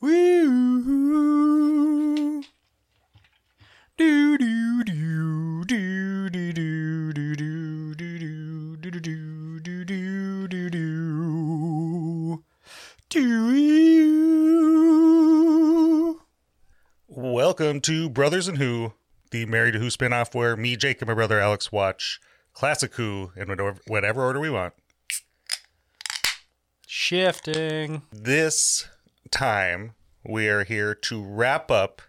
Woo. Welcome to Brothers and Who, the Married to Who spinoff where me, Jake, and my brother Alex watch classic Who in whatever, whatever order we want. shifting? This time, we are here to wrap up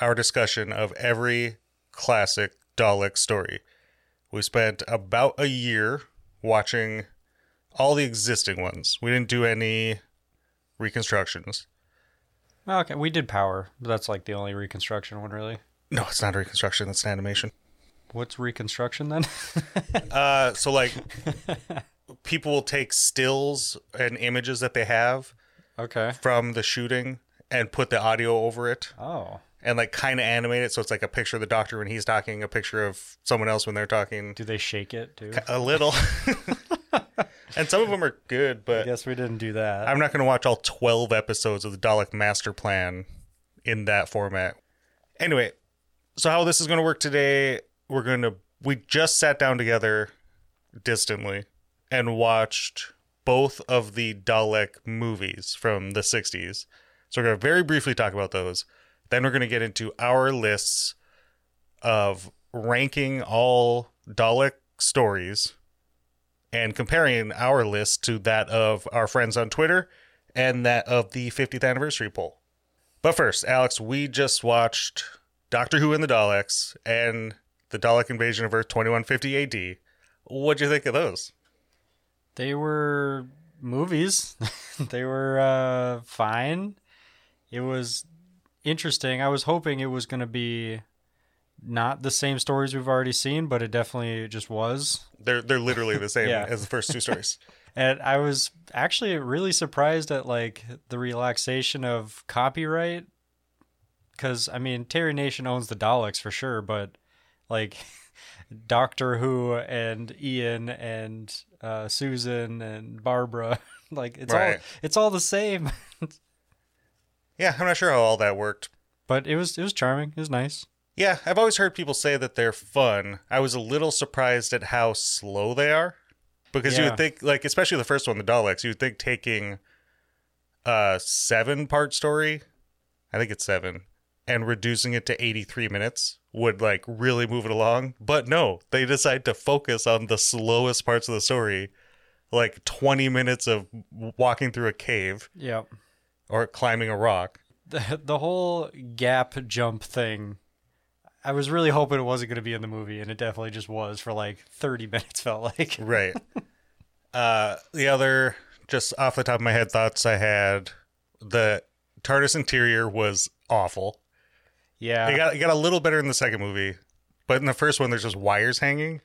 our discussion of every classic Dalek story. We spent about a year watching all the existing ones. We didn't do any reconstructions. Okay, we did power. But that's like the only reconstruction one, really. No, it's not a reconstruction, That's an animation. What's reconstruction then? Uh, so like people will take stills and images that they have okay. from the shooting and put the audio over it Oh, and like kind of animate it so it's like a picture of the doctor when he's talking, a picture of someone else when they're talking, do they shake it too? a little. and some of them are good, but I guess we didn't do that. I'm not going to watch all 12 episodes of the Dalek Master Plan in that format. Anyway, so how this is going to work today, we're going to we just sat down together distantly and watched both of the Dalek movies from the 60s. So we're going to very briefly talk about those. Then we're going to get into our lists of ranking all Dalek stories and comparing our list to that of our friends on Twitter and that of the 50th anniversary poll. But first, Alex, we just watched Doctor Who and the Daleks and the Dalek Invasion of Earth 2150 AD. What'd you think of those? They were movies. they were uh, fine. It was interesting. I was hoping it was going to be not the same stories we've already seen, but it definitely just was. They're they're literally the same Yeah. as the first two stories. And I was actually really surprised at like the relaxation of copyright cuz I mean Terry Nation owns the Daleks for sure, but like Doctor Who and Ian and uh, Susan and Barbara like it's all Right. it's all the same. Yeah, I'm not sure how all that worked. But it was it was charming. It was nice. Yeah, I've always heard people say that they're fun. I was a little surprised at how slow they are. Because you would think like especially the first one, the Daleks, you would think taking a seven part story, I think it's seven, and reducing it to eighty three minutes would like really move it along. But no, they decide to focus on the slowest parts of the story, like twenty minutes of walking through a cave Yep. or climbing a rock. The the whole gap jump thing I was really hoping it wasn't going to be in the movie, and it definitely just was for like 30 minutes, felt like. Right. uh, the other, just off the top of my head, thoughts I had the TARDIS interior was awful. Yeah. It got it got a little better in the second movie, but in the first one, there's just wires hanging.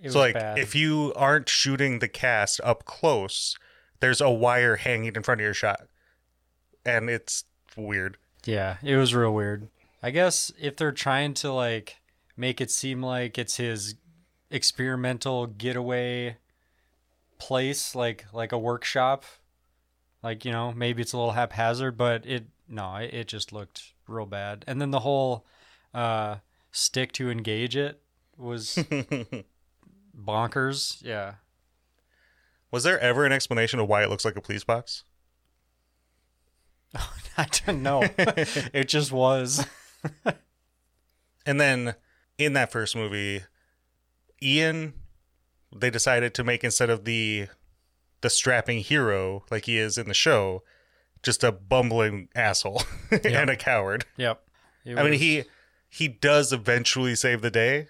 it was so like, bad. if you aren't shooting the cast up close, there's a wire hanging in front of your shot, and it's weird. Yeah, it was real weird. I guess if they're trying to like make it seem like it's his experimental getaway place, like like a workshop, like you know maybe it's a little haphazard, but it no, it, it just looked real bad. And then the whole uh, stick to engage it was bonkers. Yeah, Was there ever an explanation of why it looks like a police box? I don't know. it just was. And then in that first movie, Ian, they decided to make instead of the the strapping hero like he is in the show, just a bumbling asshole and a coward. Yep. It I mean, he he does eventually save the day,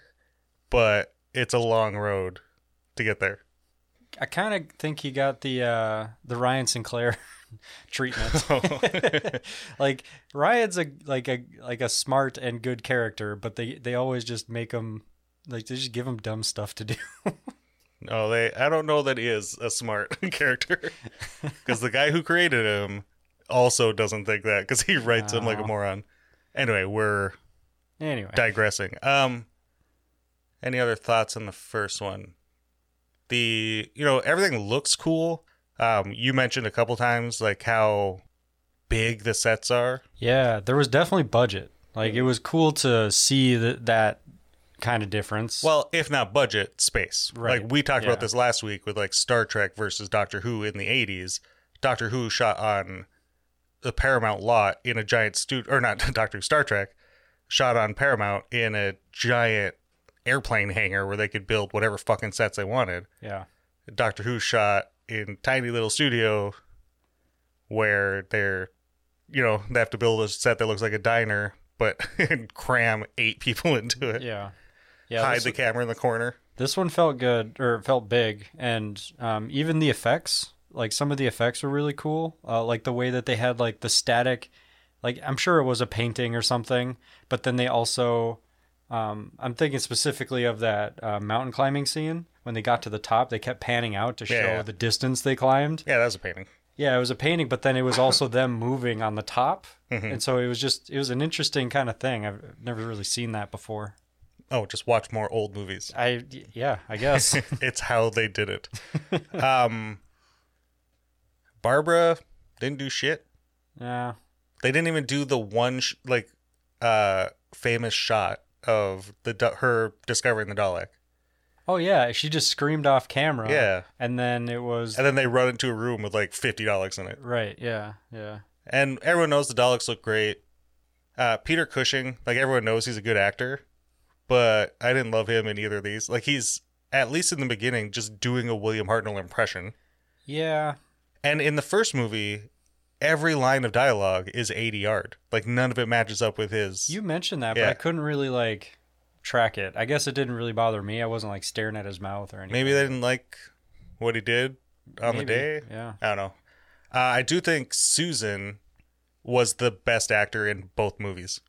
but it's a long road to get there. I kind of think he got the uh, the Ryan Sinclair treatment. like Ryan's a like a like a smart and good character, but they they always just make him like they just give him dumb stuff to do. No, they. I don't know that he is a smart character because the guy who created him also doesn't think that because he writes him like a Oh. moron. Anyway, we're Anyway, digressing. Um, any other thoughts on the first one? The you know everything looks cool. Um, you mentioned a couple times like how big the sets are. yeah, there was definitely budget. Like it was cool to see that that kind of difference. Well, if not budget, space. Right. Like we talked Yeah. about this last week with like Star Trek versus Doctor Who in the 80s. Doctor Who shot on the Paramount lot in a giant studio, or not Doctor Who, Star Trek shot on Paramount in a giant airplane hangar where they could build whatever fucking sets they wanted. yeah, Doctor Who shot in tiny little studio where they're, you know, they have to build a set that looks like a diner, but cram eight people into it. yeah, yeah. Hide the camera in the corner. this one felt good or it felt big, and um, even the effects, like some of the effects were really cool. Uh, like the way that they had like the static, like I'm sure it was a painting or something, but then they also. Um, I'm thinking specifically of that uh, mountain climbing scene when they got to the top. They kept panning out to show Yeah. the distance they climbed. Yeah, that was a painting. Yeah, it was a painting, but then it was also them moving on the top, Mhm. and so it was just it was an interesting kind of thing. I've never really seen that before. Oh, just watch more old movies. I yeah, I guess. it's how they did it. um, Barbara didn't do shit. yeah, They didn't even do the one sh- like uh famous shot of the her discovering the Dalek. Oh yeah, she just screamed off camera. Yeah, and then it was and then they run into a room with like fifty Daleks in it, right. Yeah, yeah, and everyone knows the Daleks look great. Uh, Peter Cushing, like everyone knows, he's a good actor, but I didn't love him in either of these. Like he's at least in the beginning just doing a William Hartnell impression. yeah. And in the first movie, every line of dialogue is ADR. Like none of it matches up with his. You mentioned that, Yeah. but I couldn't really like track it. I guess it didn't really bother me. I wasn't like staring at his mouth or anything. Maybe they didn't like what he did on the day. Yeah. I don't know. Uh, I do think Susan was the best actor in both movies.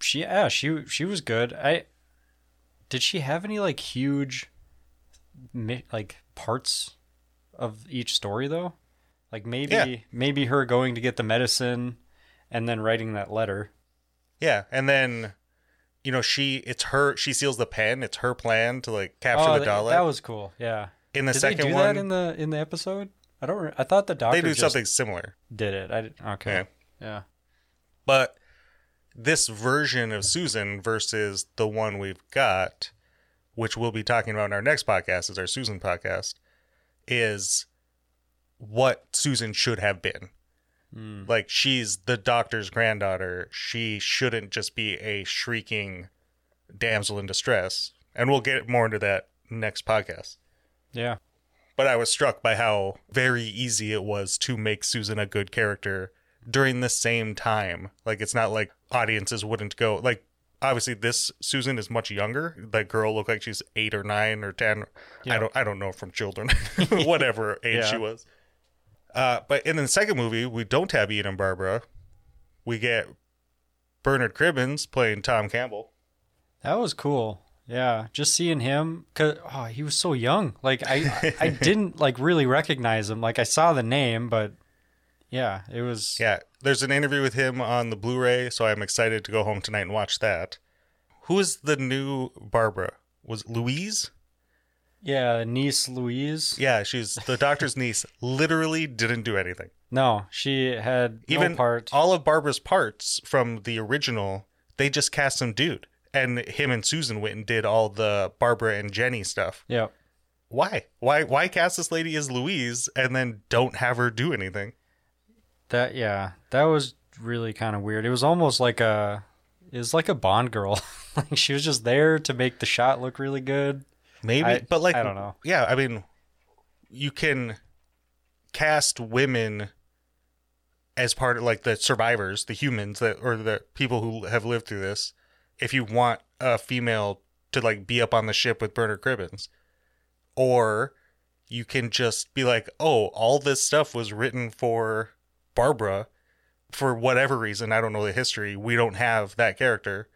She yeah, she she was good. I did she have any like huge like parts of each story though? Like maybe Yeah. maybe her going to get the medicine and then writing that letter. Yeah, and then you know she it's her she seals the pen. It's her plan to like capture oh, the Dalek. that was cool. Yeah. in the Did second they do one, that in the in the episode? I don't. Re- I thought the doctor they do something similar. did it. I did, okay. Yeah. Yeah. But this version of Susan versus the one we've got, which we'll be talking about in our next podcast, is our Susan podcast, is what Susan should have been. Mm. Like she's the doctor's granddaughter. She shouldn't just be a shrieking damsel in distress. And we'll get more into that next podcast. Yeah. But I was struck by how very easy it was to make Susan a good character during the same time. Like it's not like audiences wouldn't go like obviously this Susan is much younger. That girl looked like she's eight or nine or ten. Yeah. I don't I don't know from children. Whatever age she was. Uh, but in the second movie, we don't have Ian and Barbara. We get Bernard Cribbins playing Tom Campbell. That was cool. Yeah, just seeing him cuz oh, he was so young. Like I I didn't like really recognize him. Like I saw the name, but yeah, it was Yeah, there's an interview with him on the Blu-ray, so I'm excited to go home tonight and watch that. Who is the new Barbara? Was it Louise? Yeah, niece Louise. Yeah, she's the doctor's niece. Literally didn't do anything. No, she had Even no part. all of Barbara's parts from the original, they just cast some dude, and him and Susan went and did all the Barbara and Jenny stuff. yeah. Why? Why? Why cast this lady as Louise and then don't have her do anything? That yeah, that was really kind of weird. It was almost like a it was like a Bond girl. like she was just there to make the shot look really good. Maybe, I- but like, I don't know. Yeah, I mean, you can cast women as part of like the survivors, the humans that or the people who have lived through this. If you want a female to like be up on the ship with Bernard Cribbins, or you can just be like, oh, all this stuff was written for Barbara for whatever reason. I don't know the history. We don't have that character,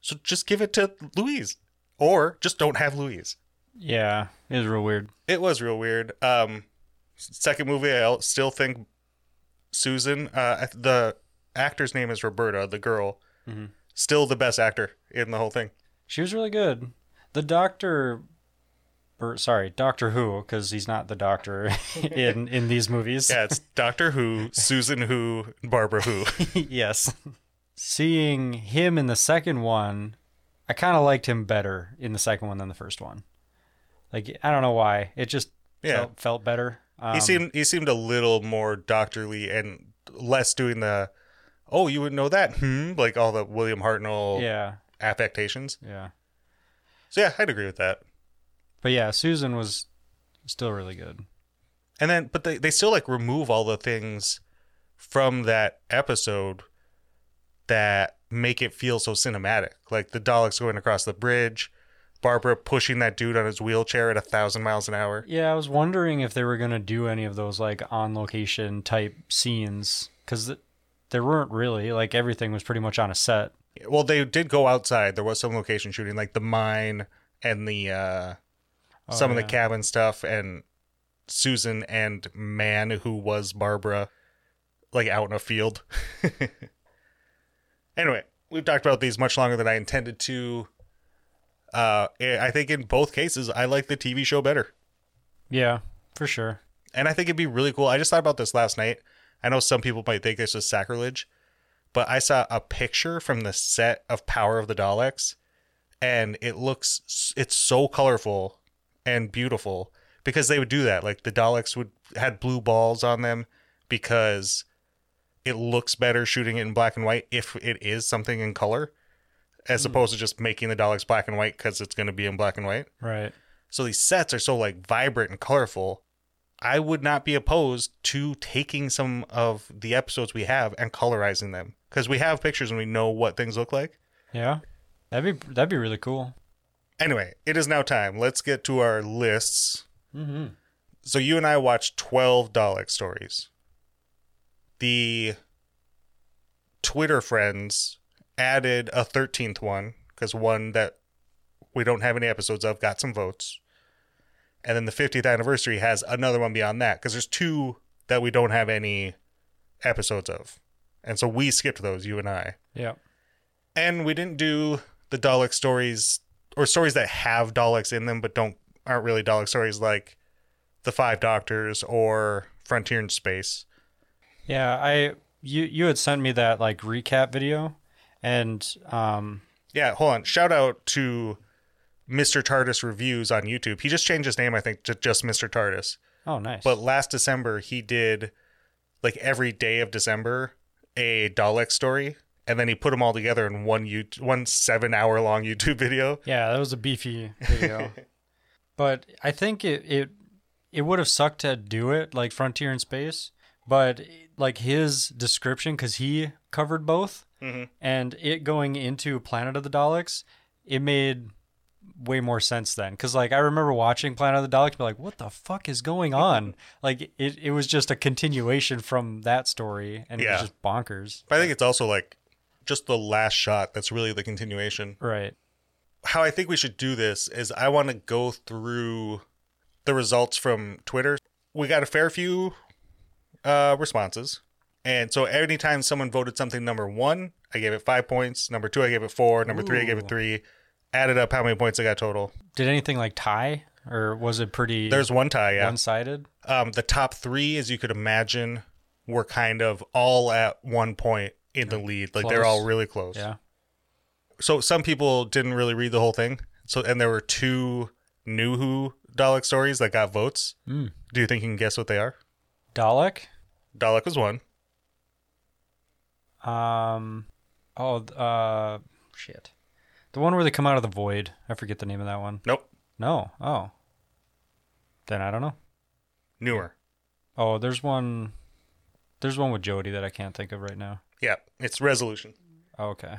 so just give it to Louise, or just don't have Louise. Yeah, it was real weird. It was real weird. Um, second movie, I still think Susan. Uh, the actor's name is Roberta, the girl. Mhm. Still the best actor in the whole thing. She was really good. The doctor, or sorry, Doctor Who, because he's not the doctor in in these movies. Yeah, it's Doctor Who, Susan Who, Barbara Who. yes. Seeing him in the second one, I kind of liked him better in the second one than the first one. Like I don't know why, it just Yeah. felt, felt better. Um, he seemed he seemed a little more doctorly and less doing the oh you would know that hmm like all the William Hartnell yeah, affectations. yeah. So yeah, I'd agree with that. But yeah, Susan was still really good. And then but they they still like remove all the things from that episode that make it feel so cinematic. Like the Daleks going across the bridge, Barbara pushing that dude on his wheelchair at a thousand miles an hour. Yeah, I was wondering if they were gonna do any of those like on location type scenes because there weren't really like everything was pretty much on a set. Well, they did go outside. There was some location shooting, like the mine and the uh Oh, some of the cabin stuff, and Susan and Man, who was Barbara, like out in a field. anyway, we've talked about these much longer than I intended to. Uh, I think in both cases, I like the TV show better. Yeah, for sure. And I think it'd be really cool. I just thought about this last night. I know some people might think this is sacrilege, but I saw a picture from the set of Power of the Daleks, and it looks it's so colorful and beautiful because they would do that. Like the Daleks would had blue balls on them because it looks better shooting it in black and white if it is something in color, as opposed to just making the Daleks black and white because it's going to be in black and white. Right. So these sets are so like vibrant and colorful. I would not be opposed to taking some of the episodes we have and colorizing them because we have pictures and we know what things look like. Yeah. That'd be that'd be really cool. Anyway, it is now time. Let's get to our lists. Mm-hmm. So you and I watched 12 Dalek stories. The Twitter friends added a 13th one because one that we don't have any episodes of got some votes. And then the 50th anniversary has another one beyond that because there's two that we don't have any episodes of. And so we skipped those, you and I. Yeah. And we didn't do the Dalek stories or stories that have Daleks in them but don't aren't really Dalek stories like The Five Doctors or Frontier in Space. Yeah, I you you had sent me that like recap video and um Yeah, hold on. Shout out to Mr. TARDIS reviews on YouTube. He just changed his name, I think, to just Mr. TARDIS. oh nice. But last December, he did like every day of December a Dalek story, and then he put them all together in one you one seven hour long YouTube video. yeah, that was a beefy video. but I think it it it would have sucked to do it like Frontier in Space, but like his description cuz he covered both Mhm. and it going into Planet of the Daleks, it made way more sense then because like i remember watching planet of the daleks be like what the fuck is going on like it, it was just a continuation from that story and it was just bonkers But I think it's also like just the last shot that's really the continuation. right how I think we should do this is I want to go through the results from Twitter. We got a fair few uh, responses. And so anytime someone voted something number one, I gave it five points. Number two, I gave it four. Number three, I gave it three. Added up how many points I got total. did anything like tie or was it pretty There's one tie, yeah. one-sided Um, the top three, as you could imagine, were kind of all at one point in the lead. Like they're all really close. yeah so some people didn't really read the whole thing. So and there were two new Who Dalek stories that got votes. Mm. Do you think you can guess what they are? dalek Dalek was one. um oh uh shit the one where they come out of the void i forget the name of that one Nope. no oh then i don't know Newer. oh there's one there's one with Jodie that i can't think of right now Yeah, it's Resolution. oh, okay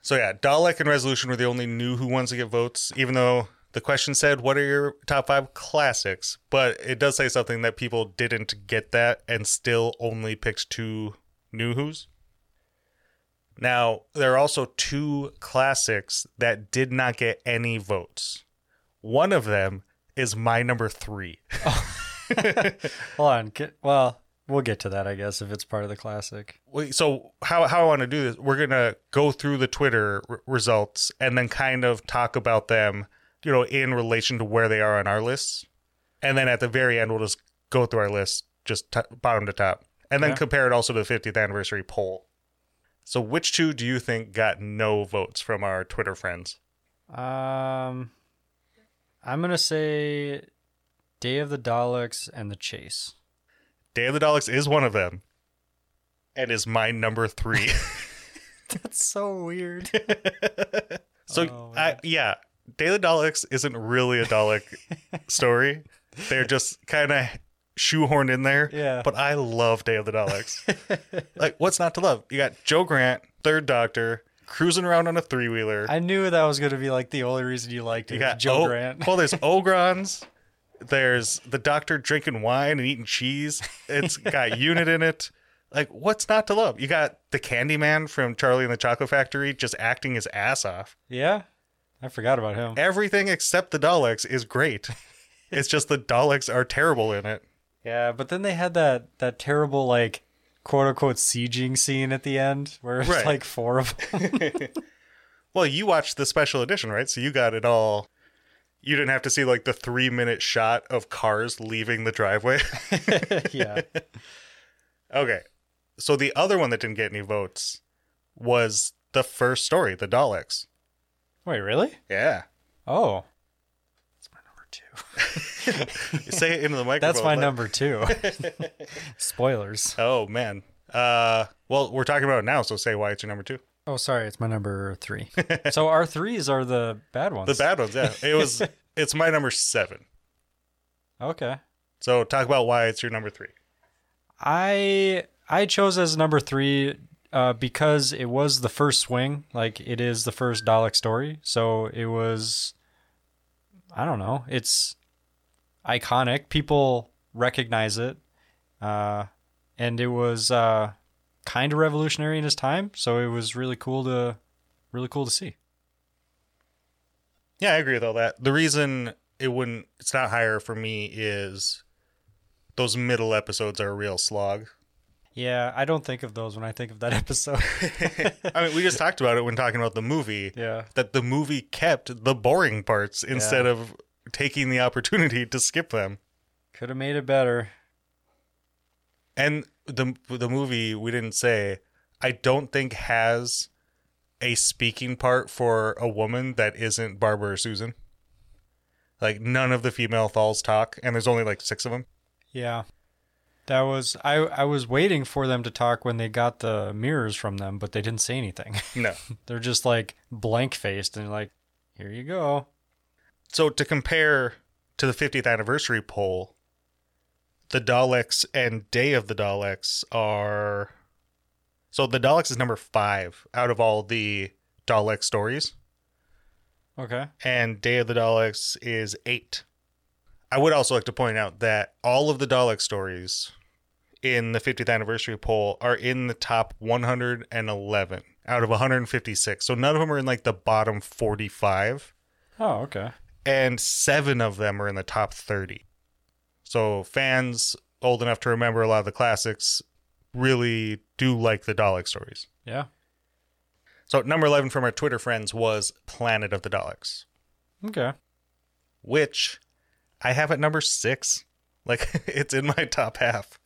So yeah, Dalek and Resolution were the only new Who ones to get votes, even though the question said, "What are your top five classics?" But it does say something that people didn't get that and still only picked two new Who's. Now there are also two classics that did not get any votes. One of them is my number three. Hold on. Get, well, we'll get to that, I guess, if it's part of the classic. Wait, so how how I want to do this? We're gonna go through the Twitter r- results and then kind of talk about them, you know, in relation to where they are on our lists, and then at the very end we'll just go through our list, just t- bottom to top, and then Okay. compare it also to the 50th anniversary poll. So which two do you think got no votes from our Twitter friends? Um, I'm gonna say Day of the Daleks and the Chase. Day of the Daleks is one of them, and is my number three. That's so weird. So Oh, I, yeah, Day of the Daleks isn't really a Dalek story. They're just kind of shoehorned in there. Yeah. But I love Day of the Daleks. like, what's not to love? You got Jo Grant, Third Doctor, cruising around on a three wheeler. I knew that was gonna be like the only reason you liked it. You got Jo O- Grant. well, there's Ogrons. There's the Doctor drinking wine and eating cheese. It's got Unit in it. Like, what's not to love? You got the Candyman from Charlie and the Chocolate Factory just acting his ass off. Yeah, I forgot about him. everything except the Daleks is great. it's just the Daleks are terrible in it. Yeah, but then they had that that terrible like quote unquote sieging scene at the end where it's Right. like four of them. Well, you watched the special edition, right? So you got it all. You didn't have to see like the three minute shot of cars leaving the driveway. yeah. okay. So the other one that didn't get any votes was the first story, the Daleks. Wait, really? Yeah. Oh. That's my number two. You say it into the microphone. That's my number two. Spoilers. Oh, man. Uh, well, we're talking about it now, so say why it's your number two. Oh, sorry, it's my number three. so our threes are the bad ones. The bad ones, yeah. It was. it's my number seven. Okay. So talk about why it's your number three. I I chose as number three uh, because it was the first swing. Like it is the first Dalek story, so it was. I don't know. It's iconic. People recognize it, uh, and it was uh, kind of revolutionary in its time. So it was really cool to, really cool to see. Yeah, I agree with all that. The reason it wouldn't, it's not higher for me is those middle episodes are a real slog. Yeah, I don't think of those when I think of that episode. I mean, we just talked about it when talking about the movie. yeah. That the movie kept the boring parts instead of taking the opportunity to skip them. Could have made it better. And the the movie we didn't say, I don't think has a speaking part for a woman that isn't Barbara or Susan. Like none of the female Thals talk, and there's only like six of them. Yeah. That was I I was waiting for them to talk when they got the mirrors from them, but they didn't say anything. No. They're just like blank faced and like, here you go. So to compare to the 50th anniversary poll, the Daleks and Day of the Daleks are so the Daleks is number five out of all the Dalek stories, Okay. and Day of the Daleks is eight. I would also like to point out that all of the Dalek stories in the 50th anniversary poll are in the top 111 out of 156. So none of them are in like the bottom 45 Oh, okay. and seven of them are in the top 30. So fans old enough to remember a lot of the classics really do like the Dalek stories. Yeah. So number 11 from our Twitter friends was Planet of the Daleks, Okay. which I have at number 6. Like it's in my top half.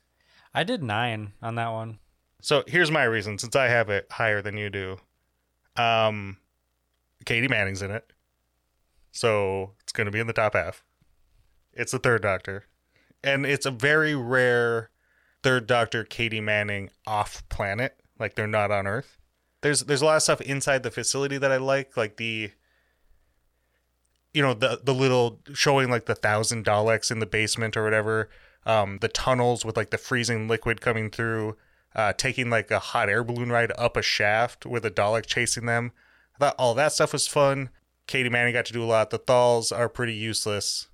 I did nine on that one. So here's my reason since I have it higher than you do. Um Katy Manning's in it. So it's going to be in the top half. It's the third doctor. And it's a very rare third doctor Katy Manning off planet, like they're not on Earth. There's there's a lot of stuff inside the facility that I like, like the you know, the the little showing like the thousand Daleks in the basement or whatever. Um, the tunnels with like the freezing liquid coming through, uh, taking like a hot air balloon ride up a shaft with a Dalek chasing them. I thought all that stuff was fun. Katy Manning got to do a lot. The Thals are pretty useless,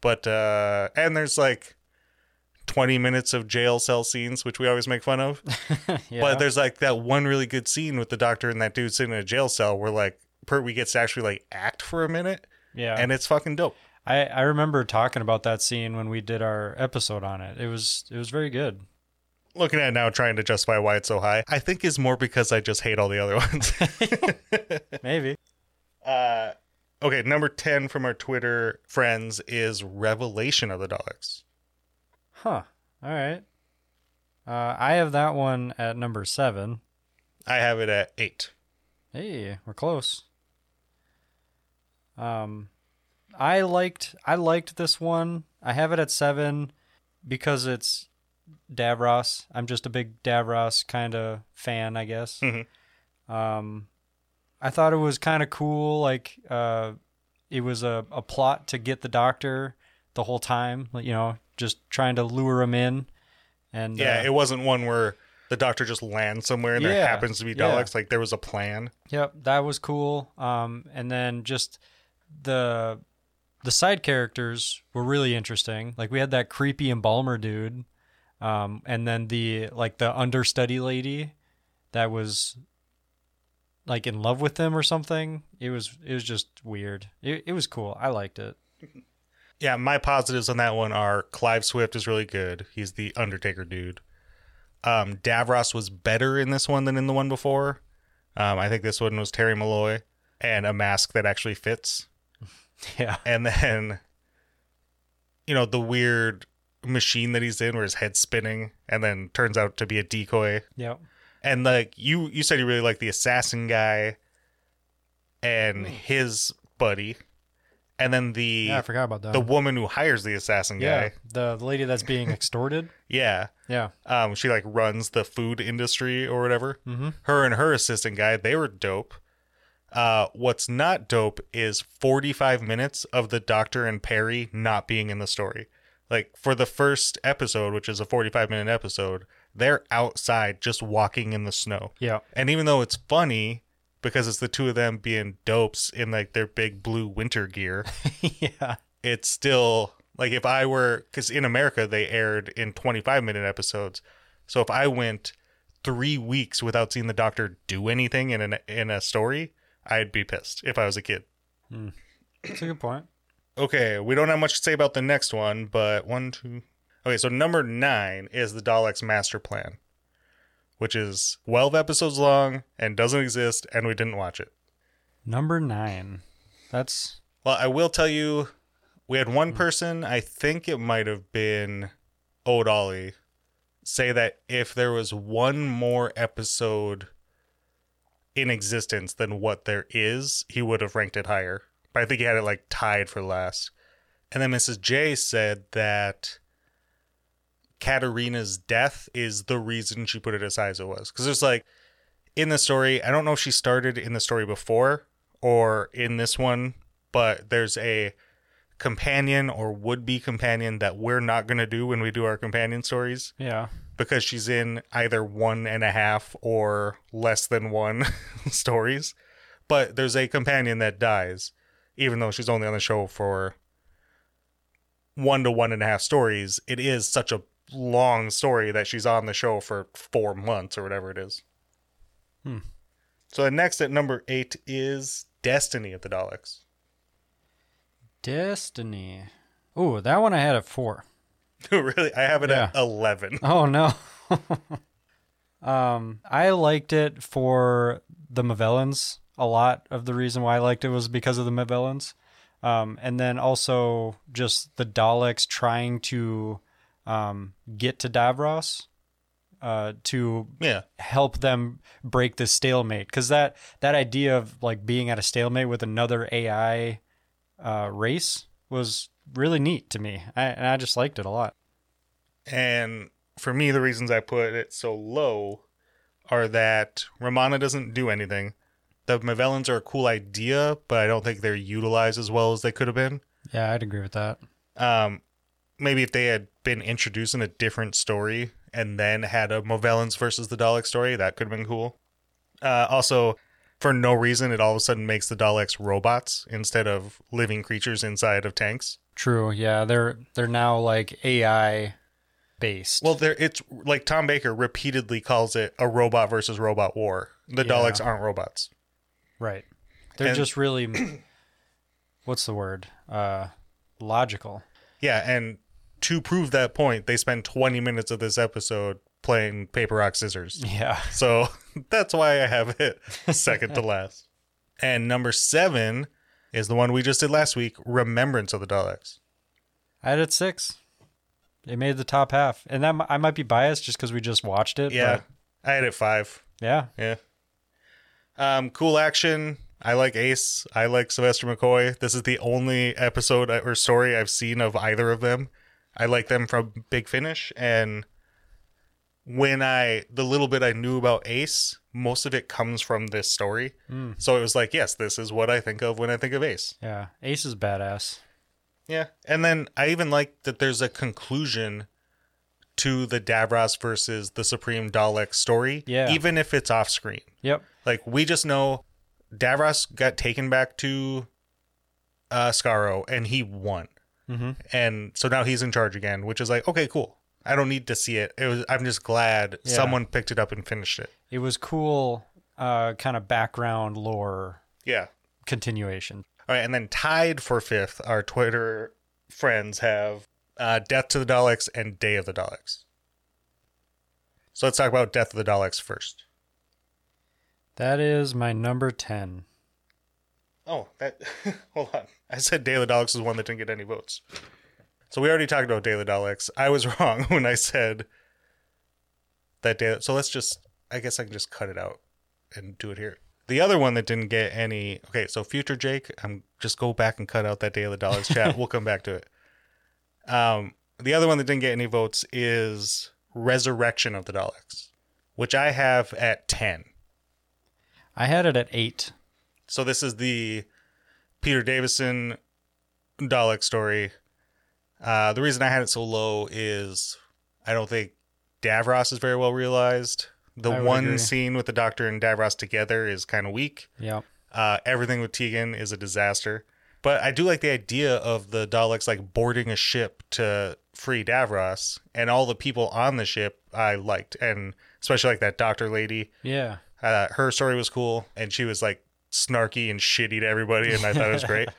but uh, and there's like 20 minutes of jail cell scenes, which we always make fun of. yeah. But there's like that one really good scene with the doctor and that dude sitting in a jail cell where like Pertwee gets to actually like act for a minute, yeah. and it's fucking dope. I, I remember talking about that scene when we did our episode on it. It was it was very good. looking at it now, trying to justify why it's so high, I think is more because I just hate all the other ones. Maybe. uh, okay, number 10 from our Twitter friends is Revelation of the Daleks. Huh. All right. Uh, I have that one at number seven. I have it at 8. Hey, we're close. Um, I liked I liked this one. I have it at seven because it's Davros. I'm just a big Davros kind of fan, I guess. Mhm. Um, I thought it was kind of cool. Like, uh, it was a, a plot to get the doctor the whole time. You know, just trying to lure him in. And Yeah, uh, it wasn't one where the doctor just lands somewhere and there happens to be yeah. Daleks. Like there was a plan. Yep, that was cool. Um, and then just the the side characters were really interesting. Like we had that creepy embalmer dude, um, and then the like the understudy lady that was like in love with him or something. It was it was just weird. It it was cool. I liked it. Yeah, my positives on that one are Clive Swift is really good. He's the Undertaker dude. Um, Davros was better in this one than in the one before. Um, I think this one was Terry Molloy and a mask that actually fits. Yeah. And then, you know, the weird machine that he's in where his head's spinning and then turns out to be a decoy. Yeah. And like you, you said you really like the assassin guy and his buddy, and then the Yeah, I forgot about that. the woman who hires the assassin yeah, guy. the, the lady that's being extorted. Yeah. Yeah. Um, she like runs the food industry or whatever. Mm-hmm. Her and her assistant guy, they were dope. Uh, what's not dope is 45 minutes of the doctor and Peri not being in the story. Like for the first episode, which is a 45 minute episode, they're outside just walking in the snow. Yeah. And even though it's funny because it's the two of them being dopes in like their big blue winter gear, yeah. it's still like if I were because in America they aired in 25 minute episodes. So if I went three weeks without seeing the Doctor do anything in an in a story, I'd be pissed if I was a kid. Hmm. That's a good point. Okay, we don't have much to say about the next one, but one, two. Okay, so number nine is the Daleks Master Plan, which is 12 episodes long and doesn't exist, and we didn't watch it. Number nine. That's Well, I will tell you, we had one hmm. person, I think it might have been Old Ollie, say that if there was one more episode in existence than what there is, he would have ranked it higher. But I think he had it like tied for last. And then Mrs. J said that Katarina's death is the reason she put it as high as it was. Because there's like, in the story, I don't know if she started in the story before or in this one, but there's a companion or would be companion that we're not going to do when we do our companion stories yeah. Because she's in either one and a half or less than one stories. But there's a companion that dies, even though she's only on the show for one to one and a half stories. It is such a long story that she's on the show for four months or whatever it is. Hmm. So the next at number eight is Destiny of the Daleks. Destiny. Oh, that one I had at four. really? I have it at 11. Oh no. um, I liked it for the Movellans. A lot of the reason why I liked it was because of the Movellans. Um, and then also just the Daleks trying to um, get to Davros uh, to Yeah. help them break this stalemate because that that idea of like being at a stalemate with another AI uh, race was really neat to me, I, and I just liked it a lot. And for me, the reasons I put it so low are that Romana doesn't do anything. The Movellans are a cool idea, but I don't think they're utilized as well as they could have been. Yeah, I'd agree with that. Um, maybe if they had been introduced in a different story and then had a Movellans versus the Dalek story, that could have been cool. Uh, also, for no reason, it all of a sudden makes the Daleks robots instead of living creatures inside of tanks. True. Yeah, they're they're now like AI based. Well, there it's like Tom Baker repeatedly calls it a robot versus robot war. The Yeah. Daleks aren't robots. right. They're and- just really what's the word? Uh logical. Yeah, and to prove that point, they spend 20 minutes of this episode playing paper rock scissors. Yeah. So that's why I have it second to last. And number seven is the one we just did last week, Remembrance of the Daleks. I had it six. It made the top half, and that I might be biased just because we just watched it. Yeah, but I had it five. yeah. Yeah. Um, cool action. I like Ace. I like Sylvester McCoy. This is the only episode or story I've seen of either of them. I like them from Big Finish, and when I the little bit I knew about Ace, most of it comes from this story. So it was like, yes, this is what I think of when I think of Ace. Yeah. Ace is badass. Yeah. And then I even like that there's a conclusion to the Davros versus the Supreme Dalek story, Yeah. even if it's off screen. Yep. Like we just know Davros got taken back to uh Skaro and he won. Mm-hmm. And so now he's in charge again, which is like, okay, cool. I don't need to see it. It was I'm just glad Yeah. someone picked it up and finished it. It was cool, uh, kind of background lore Yeah. continuation. All right, and then tied for fifth, our Twitter friends have uh, Death to the Daleks and Day of the Daleks. So let's talk about Death of the Daleks first. That is my number ten. Oh, that hold on. I said Day of the Daleks is one that didn't get any votes. So we already talked about Day of the Daleks. I was wrong when I said that day. So let's just. I guess I can just cut it out and do it here. The other one that didn't get any. Okay, so future Jake, I'm just go back and cut out that Day of the Daleks chat. we'll come back to it. Um, the other one that didn't get any votes is Resurrection of the Daleks, which I have at ten. I had it at eight. So this is the Peter Davison Dalek story. Uh, the reason I had it so low is I don't think Davros is very well realized. The one agree. scene with the Doctor and Davros together is kind of weak. Yeah. Uh, everything with Tegan is a disaster. But I do like the idea of the Daleks like boarding a ship to free Davros, and all the people on the ship I liked, and especially like that doctor lady. Yeah. Uh, her story was cool, and she was like snarky and shitty to everybody, and I thought it was great.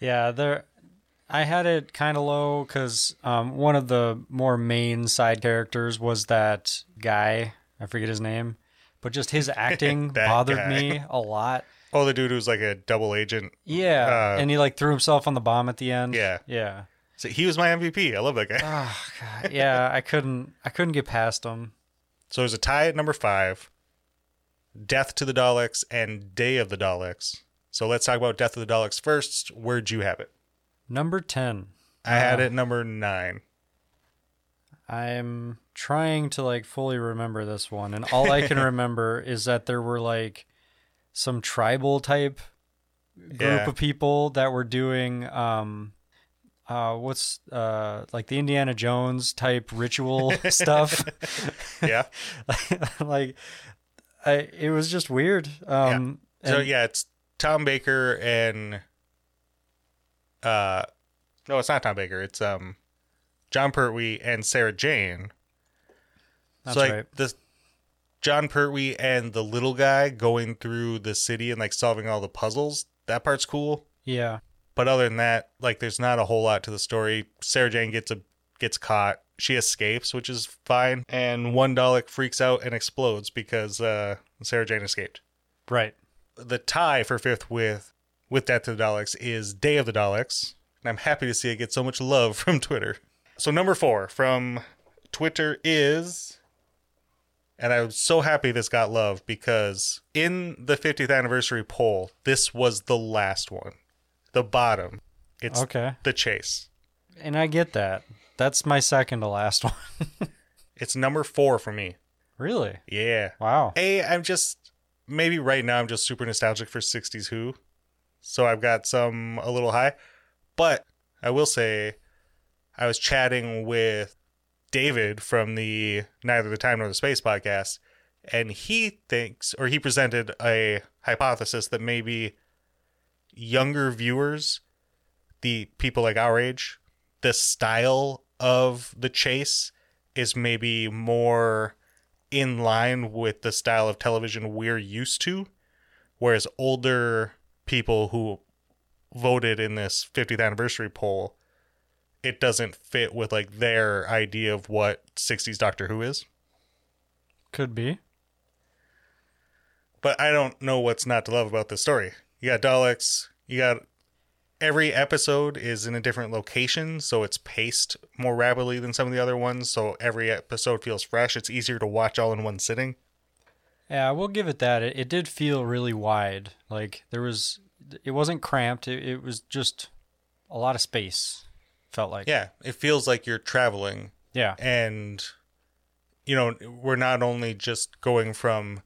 Yeah, there. I had it kind of low because um, one of the more main side characters was that guy. I forget his name, but just his acting bothered guy. me a lot. Oh, the dude who's like a double agent. Yeah, Uh, and he like threw himself on the bomb at the end. Yeah. yeah. So he was my MVP. I love that guy. Oh god, yeah. I couldn't. I couldn't get past him. So there's a tie at number five. Death to the Daleks and Day of the Daleks. So let's talk about Death of the Daleks first. Where'd you have it? Number ten. I had Uh, it number nine. I'm trying to like fully remember this one, and all I can remember is that there were like some tribal type group Yeah. of people that were doing um uh what's uh like the Indiana Jones type ritual stuff. Yeah. like I it was just weird. Um So and- yeah, it's Tom Baker and uh no, it's not Tom Baker. It's um Jon Pertwee and Sarah Jane. That's so like right. this Jon Pertwee and the little guy going through the city and like solving all the puzzles. That part's cool. Yeah. But other than that, like there's not a whole lot to the story. Sarah Jane gets a gets caught. She escapes, which is fine. And one Dalek freaks out and explodes because uh, Sarah Jane escaped. Right. The tie for fifth with with Death to the Daleks is Day of the Daleks. And I'm happy to see it get so much love from Twitter. So number four from Twitter is and I'm so happy this got love because in the 50th anniversary poll, this was the last one. The bottom. It's Okay. the chase. And I get that. That's my second to last one. It's number four for me. really? Yeah. Wow. A, I'm just maybe right now I'm just super nostalgic for 60s Who. So I've got some a little high. But I will say I was chatting with David from the Neither the Time Nor the Space podcast, and he thinks or he presented a hypothesis that maybe younger viewers, the people like our age, the style of the chase is maybe more in line with the style of television we're used to, whereas older people who voted in this 50th anniversary poll, it doesn't fit with like their idea of what 60s Doctor Who is. Could be. But I don't know what's not to love about this story. You got Daleks, you got every episode is in a different location, so it's paced more rapidly than some of the other ones, so every episode feels fresh. It's easier to watch all in one sitting. Yeah, we'll give it that. It, it did feel really wide. Like there was, it wasn't cramped. It, it was just a lot of space. Felt like. Yeah, it feels like you're traveling Yeah. and you know, we're not only just going from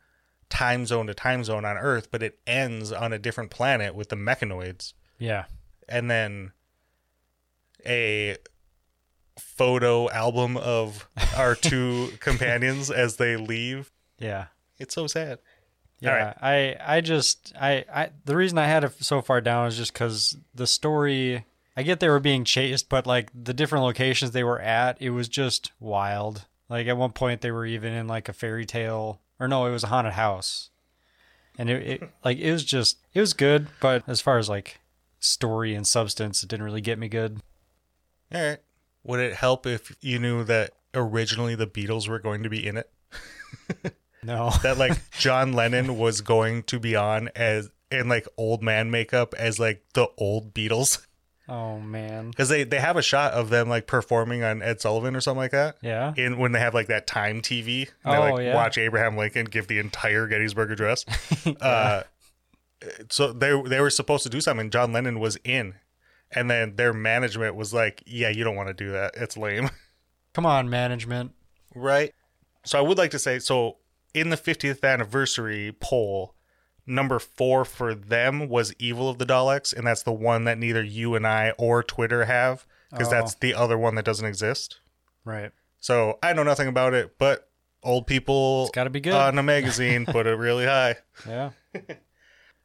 time zone to time zone on Earth, but it ends on a different planet with the Mechonoids. Yeah. and then a photo album of our two companions as they leave. Yeah. It's so sad. Yeah, right. I I just I I the reason I had it so far down is just because the story. I get they were being chased, but like the different locations they were at, it was just wild. Like at one point they were even in like a fairy tale, or no, it was a haunted house, and it, it like it was just it was good, but as far as like story and substance, it didn't really get me good. All right. Would it help if you knew that originally the Beatles were going to be in it? No, That like John Lennon was going to be on as in like old man makeup as like the old Beatles oh man, because they they have a shot of them like performing on Ed Sullivan or something like that. yeah, in when they have like that time TV. And they Oh, like yeah. watch Abraham Lincoln give the entire Gettysburg Address. uh, so they they were supposed to do something. John Lennon was in, and then their management was like, "Yeah, you don't want to do that. It's lame." come on, management. right. So I would like to say so in the 50th anniversary poll. Number four for them was Evil of the Daleks, and that's the one that neither you and I or Twitter have, because Oh. that's the other one that doesn't exist. Right, So I know nothing about it, but old people it's got to be good. Uh, on a magazine put it really high. yeah,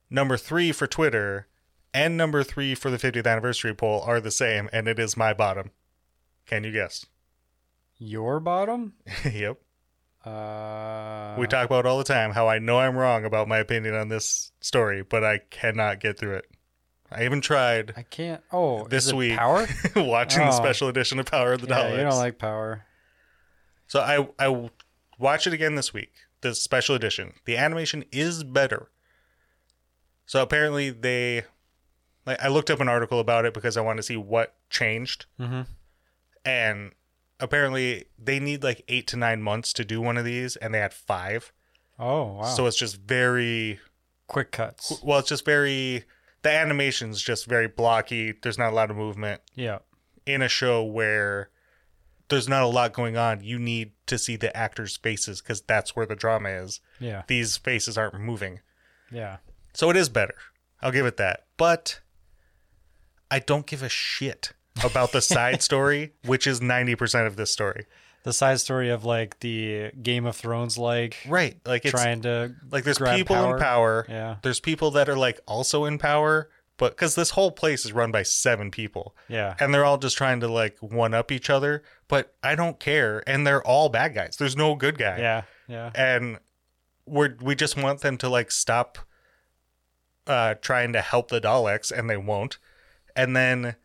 Number three for Twitter and number three for the 50th anniversary poll are the same, and it is my bottom. Can you guess? your bottom. yep. Uh, we talk about all the time how I know I'm wrong about my opinion on this story, but I cannot get through it. I even tried I can't. Oh, this week Power. watching the Oh. special edition of Power of the yeah, Daleks. you don't like Power. So I I watch it again this week. The special edition. The animation is better. So apparently they like I looked up an article about it because I wanted to see what changed Mm-hmm. and apparently they need like 8 to 9 months to do one of these and they had 5. Oh wow. So it's just very quick cuts. well it's just very the animation's just very blocky. There's not a lot of movement Yeah. in a show where there's not a lot going on. You need to see the actors' faces because that's where the drama is. Yeah. These faces aren't moving. Yeah. So it is better. I'll give it that. But I don't give a shit about the side story, which is 90% of this story. The side story of like the Game of Thrones like Right. Like it's trying to like there's people power. in power. Yeah. There's people that are like also in power, but cuz this whole place is run by 7 people Yeah. and they're all just trying to like one up each other, but I don't care and they're all bad guys. There's no good guy. Yeah. Yeah. and we're we just want them to like stop uh trying to help the Daleks and they won't. And then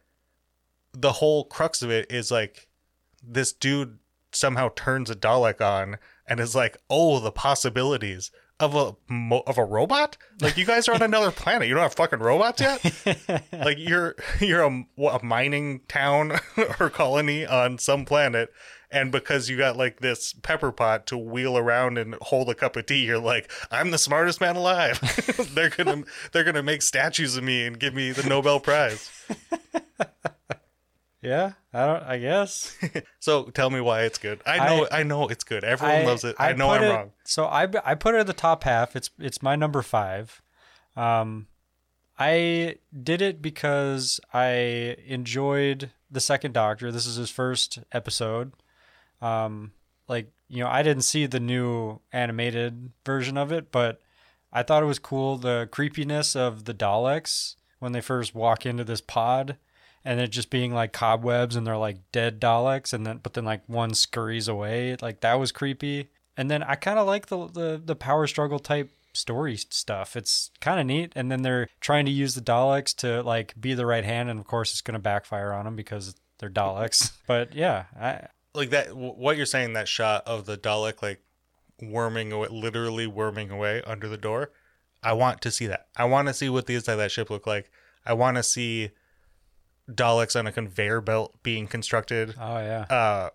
the whole crux of it is like this dude somehow turns a Dalek on and is like, "Oh, the possibilities of a of a robot? Like you guys are on another planet. You don't have fucking robots yet? like you're you're a, what, a mining town or colony on some planet and because you got like this pepper pot to wheel around and hold a cup of tea you're like i'm the smartest man alive they're gonna they're gonna make statues of me and give me the nobel prize Yeah. I don't. I guess. so tell me why it's good i know i, know it's good everyone loves it i, know i'm it- wrong So I I put it at the top half. It's it's my number five. Um, I did it because I enjoyed the second Doctor. This is his first episode. Um, like you know, I didn't see the new animated version of it, but I thought it was cool the creepiness of the Daleks when they first walk into this pod and it just being like cobwebs and they're like dead Daleks and then but then like one scurries away like that was creepy. And then I kind of like the, the the power struggle type story stuff. It's kind of neat. And then they're trying to use the Daleks to like be the right hand and of course it's going to backfire on them because they're Daleks. But yeah, I like that what you're saying that shot of the Dalek like worming away literally worming away under the door I want to see that. I want to see what the inside of that ship look like. I want to see Daleks on a conveyor belt being constructed oh yeah. uh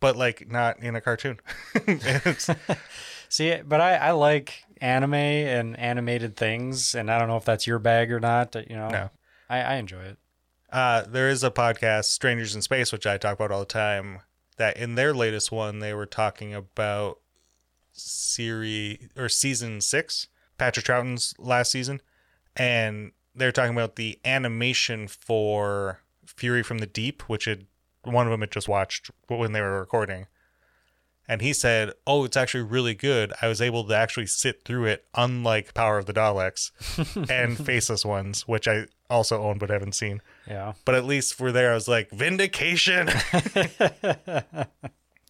but like not in a cartoon See, but I I like anime and animated things, and I don't know if that's your bag or not. You know, No. I I enjoy it. uh there is a podcast Strangers in Space which I talk about all the time that in their latest one they were talking about series or season 6 Patrick Troughton's last season and they're talking about the animation for Fury from the Deep, which had one of them had just watched when they were recording. And he said, "Oh, it's actually really good. I was able to actually sit through it, unlike Power of the Daleks and Faceless Ones, which I also own but haven't seen. Yeah. But at least for there, I was like, vindication.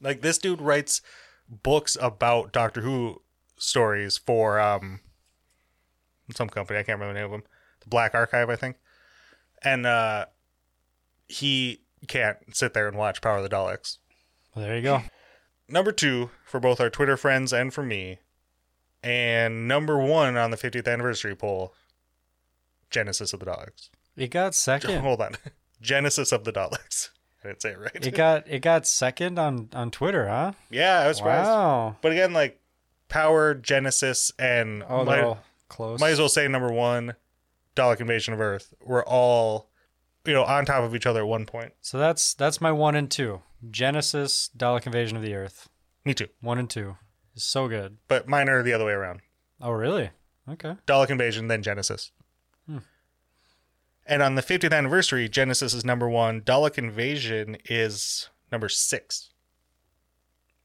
like this dude writes books about Doctor Who stories for um some company I can't remember the name of them, the Black Archive, I think, and uh he can't sit there and watch Power of the Daleks. Well, there you go. Number two for both our Twitter friends and for me, and number one on the 50th anniversary poll, Genesis of the Daleks. It got second. Hold on, Genesis of the Daleks. I didn't say it right. It got it got second on on Twitter, huh? yeah, I was surprised. Wow. But again, like Power, Genesis, and Oh, might, close. might as well say number one, Dalek Invasion of Earth. We're all, you know, on top of each other at one point. So that's that's my one and two. Genesis, Dalek Invasion of the Earth. Me too. One and two. It's so good. But mine are the other way around. Oh really? Okay. Dalek Invasion, then Genesis. Hmm. And on the 50th anniversary, Genesis is number one. Dalek Invasion is number six.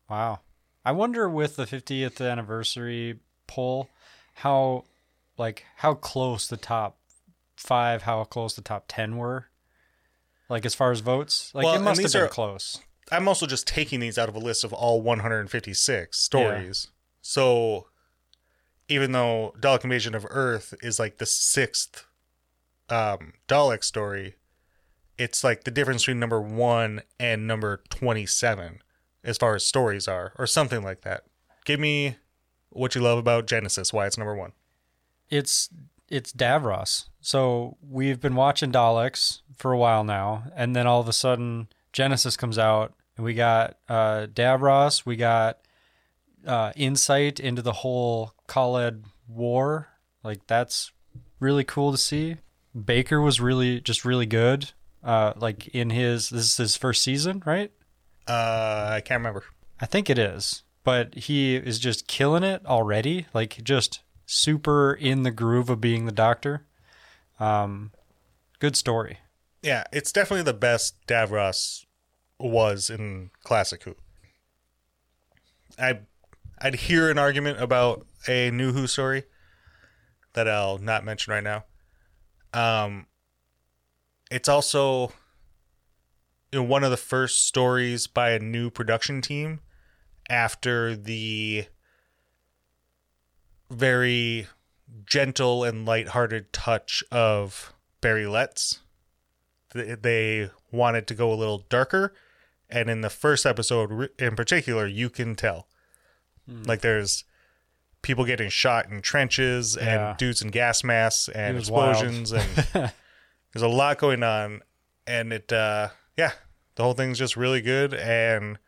Wow. I wonder with the 50th anniversary poll how like how close the top 5, how close the top 10 were. Like as far as votes? Like Well, it must have been are- close. I'm also just taking these out of a list of all 156 stories. So even though Dalek Invasion of Earth is like the sixth um, Dalek story, it's like the difference between number one and number 27 as far as stories are, or something like that. Give me what you love about Genesis, why it's number one. It's it's Davros. So we've been watching Daleks for a while now, and then all of a sudden Genesis comes out, and we got uh, Davros, we got uh, insight into the whole Kaled war. Like that's really cool to see. Baker was really just really good. Uh, like in his this is his first season, right? Uh, I can't remember. I think it is. But he is just killing it already. Like just super in the groove of being the doctor. Um good story. Yeah, it's definitely the best Davros was in classic Who. I I'd hear an argument about a new Who story that I'll not mention right now. Um it's also you know, one of the first stories by a new production team after the very gentle and lighthearted touch of Barry Letts th- they wanted to go a little darker and in the first episode in particular you can tell like there's people getting shot in trenches Yeah. and dudes in gas masks and was wild. explosions and there's a lot going on and it uh yeah the whole thing's just really good and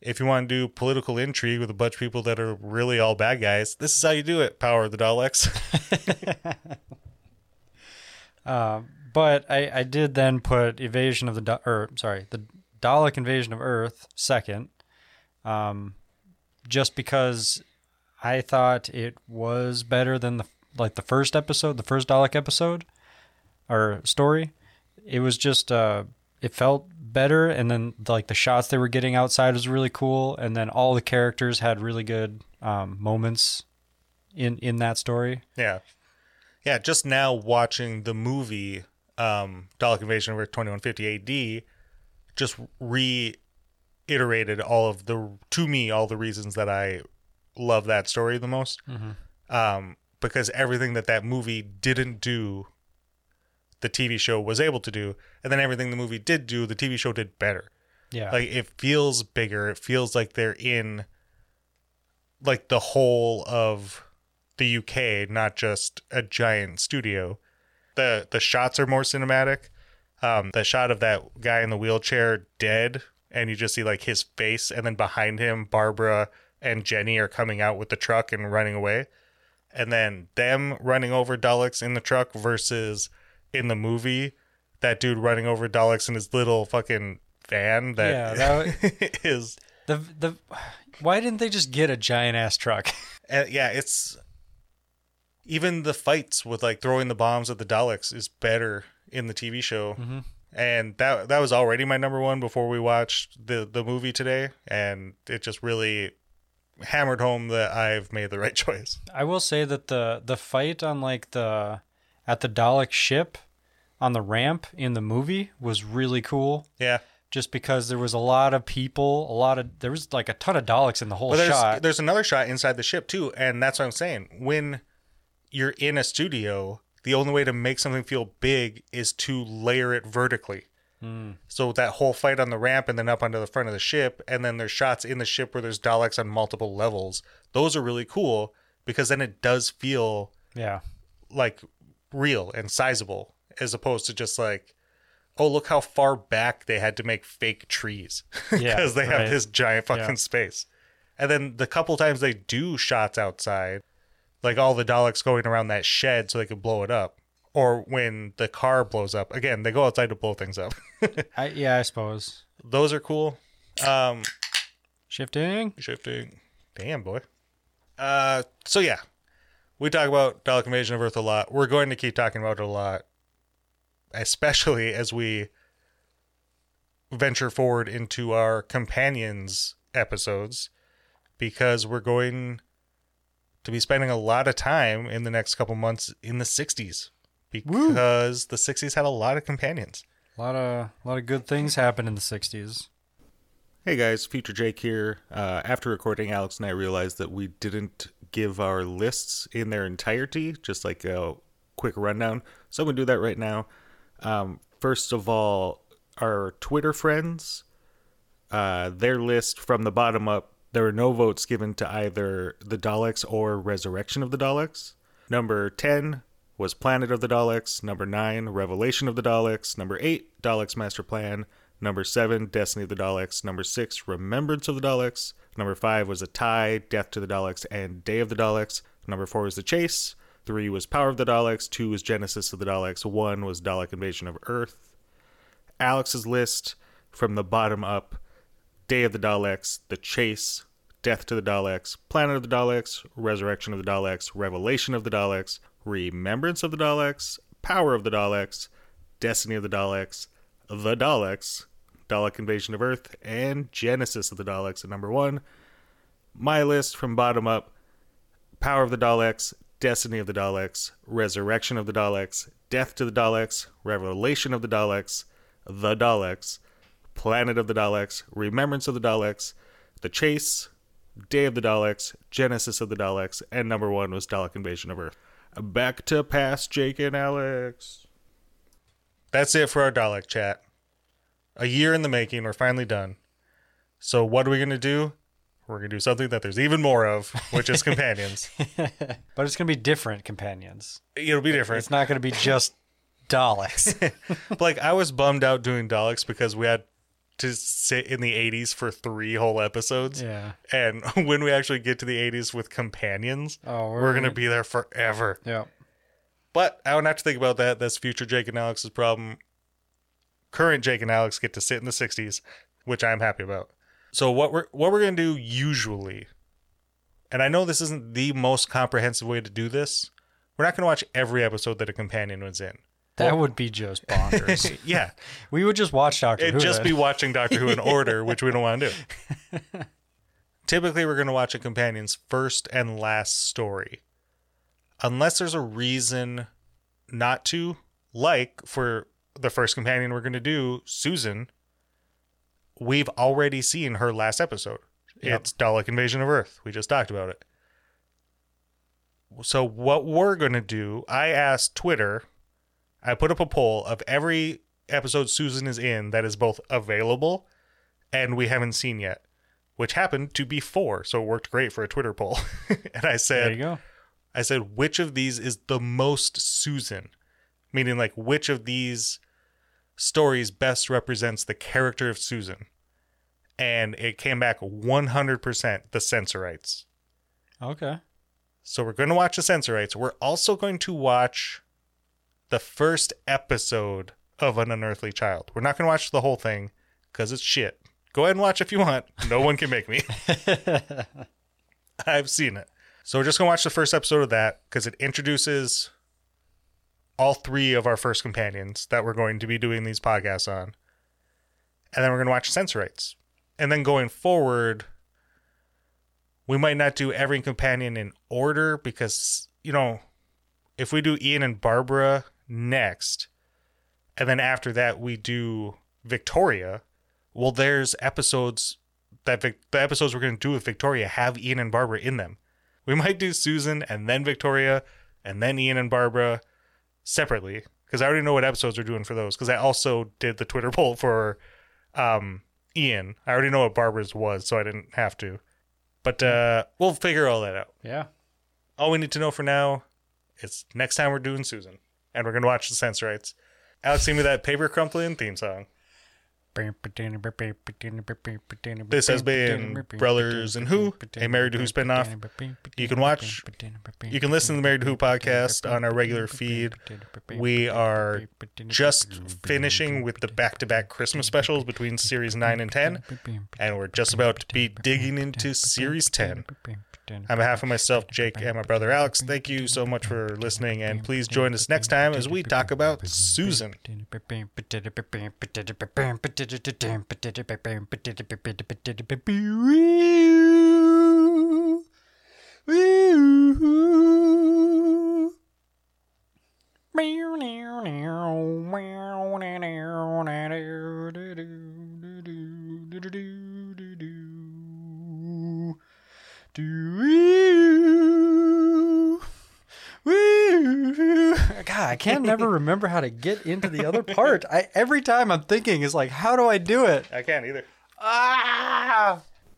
if you want to do political intrigue with a bunch of people that are really all bad guys this is how you do it power of the daleks Uh, but I, I did then put Evasion of the Da- or sorry, the Dalek Invasion of Earth second. Um just because I thought it was better than the like the first episode, the first Dalek episode or story. It was just uh it felt better and then like the shots they were getting outside was really cool and then all the characters had really good um moments in in that story. Yeah. Yeah, just now watching the movie um Dalek Invasion over 2150 AD just reiterated all of the to me all the reasons that I love that story the most. Um because everything that that movie didn't do the TV show was able to do, and then everything the movie did do, the TV show did better. Yeah. Like it feels bigger. It feels like they're in like the whole of the UK, not just a giant studio. The the shots are more cinematic. Um, the shot of that guy in the wheelchair dead, and you just see like his face, and then behind him, Barbara and Jenny are coming out with the truck and running away. And then them running over Daleks in the truck versus in the movie, that dude running over Daleks in his little fucking van that Yeah, that is the the why didn't they just get a giant ass truck? uh, yeah, it's even the fights with like throwing the bombs at the Daleks is better in the TV show. Mhm. And that that was already my number one before we watched the the movie today, and it just really hammered home that I've made the right choice. I will say that the the fight on like the at the Dalek ship on the ramp in the movie was really cool. Yeah, Just because there was a lot of people, a lot of there was like a ton of Daleks in the whole but there's shot. there's another shot inside the ship too, and that's what I'm saying. When you're in a studio, the only way to make something feel big is to layer it vertically. Mm. So that whole fight on the ramp and then up onto the front of the ship, and then there's shots in the ship where there's Daleks on multiple levels. Those are really cool because then it does feel Yeah. like real and sizable as opposed to just like, oh, look how far back they had to make fake trees because Yeah, they have right. this giant fucking Yeah. space. And then the couple times they do shots outside, like all the Daleks going around that shed so they could blow it up. Or when the car blows up, again, they go outside to blow things up. I yeah, I suppose. Those are cool. Um, Shifting. shifting. Damn, boy. Uh, so yeah, we talk about Dalek Invasion of Earth a lot. We're going to keep talking about it a lot, especially as we venture forward into our companions episodes, because we're going to be spending a lot of time in the next couple months in the '60s, because the '60s had a lot of companions. A lot of a lot of good things happened in the '60s. Hey guys, Future Jake here. Uh, after recording, Alex and I realized that we didn't give our lists in their entirety, just like a quick rundown. So I'm going to do that right now. Um, first of all, our Twitter friends, uh, their list from the bottom up, there were no votes given to either the Daleks or Resurrection of the Daleks. Number 10 was Planet of the Daleks. Number 9, Revelation of the Daleks. Number 8, Daleks Master Plan. Number 7, Destiny of the Daleks. Number 6, Remembrance of the Daleks. Number 5 was A Tie, Death to the Daleks, and Day of the Daleks. Number 4 was The Chase. 3 was Power of the Daleks. 2 was Genesis of the Daleks. 1 was Dalek Invasion of Earth. Alex's list from the bottom up Day of the Daleks, The Chase, Death to the Daleks, Planet of the Daleks, Resurrection of the Daleks, Revelation of the Daleks, Remembrance of the Daleks, Power of the Daleks, Destiny of the Daleks, The Daleks, Dalek Invasion of Earth, and Genesis of the Daleks at number one. My list from bottom up Power of the Daleks, Destiny of the Daleks, Resurrection of the Daleks, Death to the Daleks, Revelation of the Daleks, The Daleks, Planet of the Daleks, Remembrance of the Daleks, The Chase, Day of the Daleks, Genesis of the Daleks, and number one was Dalek Invasion of Earth. Back to past Jake and Alex. That's it for our Dalek chat. A year in the making, we're finally done. So what are we gonna do? We're gonna do something that there's even more of, which is companions. But it's gonna be different companions. It'll be different. It's not gonna be just Daleks. Like I was bummed out doing Daleks because we had to sit in the 80s for three whole episodes. yeah. And when we actually get to the 80s with companions, Oh, we're going to be there forever. Yeah. But I don't have to think about that. That's future Jake and Alex's problem. Current Jake and Alex get to sit in the 60s, which I'm happy about. So what we're what we're going to do usually, and I know this isn't the most comprehensive way to do this. We're not going to watch every episode that a companion was in. That would be just bonkers. yeah, we would just watch Doctor Who. It'd just then. be watching Doctor Who in order, which we don't want to do. Typically, we're going to watch a companion's first and last story. Unless there's a reason not to, like for the first companion we're going to do, Susan, we've already seen her last episode. Yep. It's Dalek Invasion of Earth. We just talked about it. So, what we're going to do, I asked Twitter, I put up a poll of every episode Susan is in that is both available and we haven't seen yet, which happened to be four. So it worked great for a Twitter poll. and I said, There you go. I said, which of these is the most Susan? Meaning, like, which of these stories best represents the character of Susan? And it came back 100% the Sensorites. Okay. So we're going to watch the Sensorites. We're also going to watch the first episode of An Unearthly Child. We're not going to watch the whole thing because it's shit. Go ahead and watch if you want. No one can make me. I've seen it. So we're just going to watch the first episode of that because it introduces all three of our first companions that we're going to be doing these podcasts on. And then we're going to watch Sensorites. And then going forward, we might not do every companion in order because, you know, if we do Ian and Barbara next, and then after that we do Victoria, well, there's episodes that Vic- the episodes we're going to do with Victoria have Ian and Barbara in them. We might do Susan and then Victoria and then Ian and Barbara separately because I already know what episodes we're doing for those because I also did the Twitter poll for um, Ian. I already know what Barbara's was, so I didn't have to. But uh, we'll figure all that out. yeah. All we need to know for now is next time we're doing Susan, and we're gonna watch the Sense Sensorites. Alex, sing me that paper crumpling theme song. This has been Brothers and Who, a Married to Who spinoff. You can watch, you can listen to the Married to Who podcast on our regular feed. We are just finishing with the back-to-back Christmas specials between series 9 and 10, and we're just about to be digging into series 10. On behalf of myself, Jake, and my brother Alex, thank you so much for listening, and please join us next time as we talk about Susan. God, I can't never remember how to get into the other part. I every time I'm thinking is like, how do I do it? I can't either. Ah!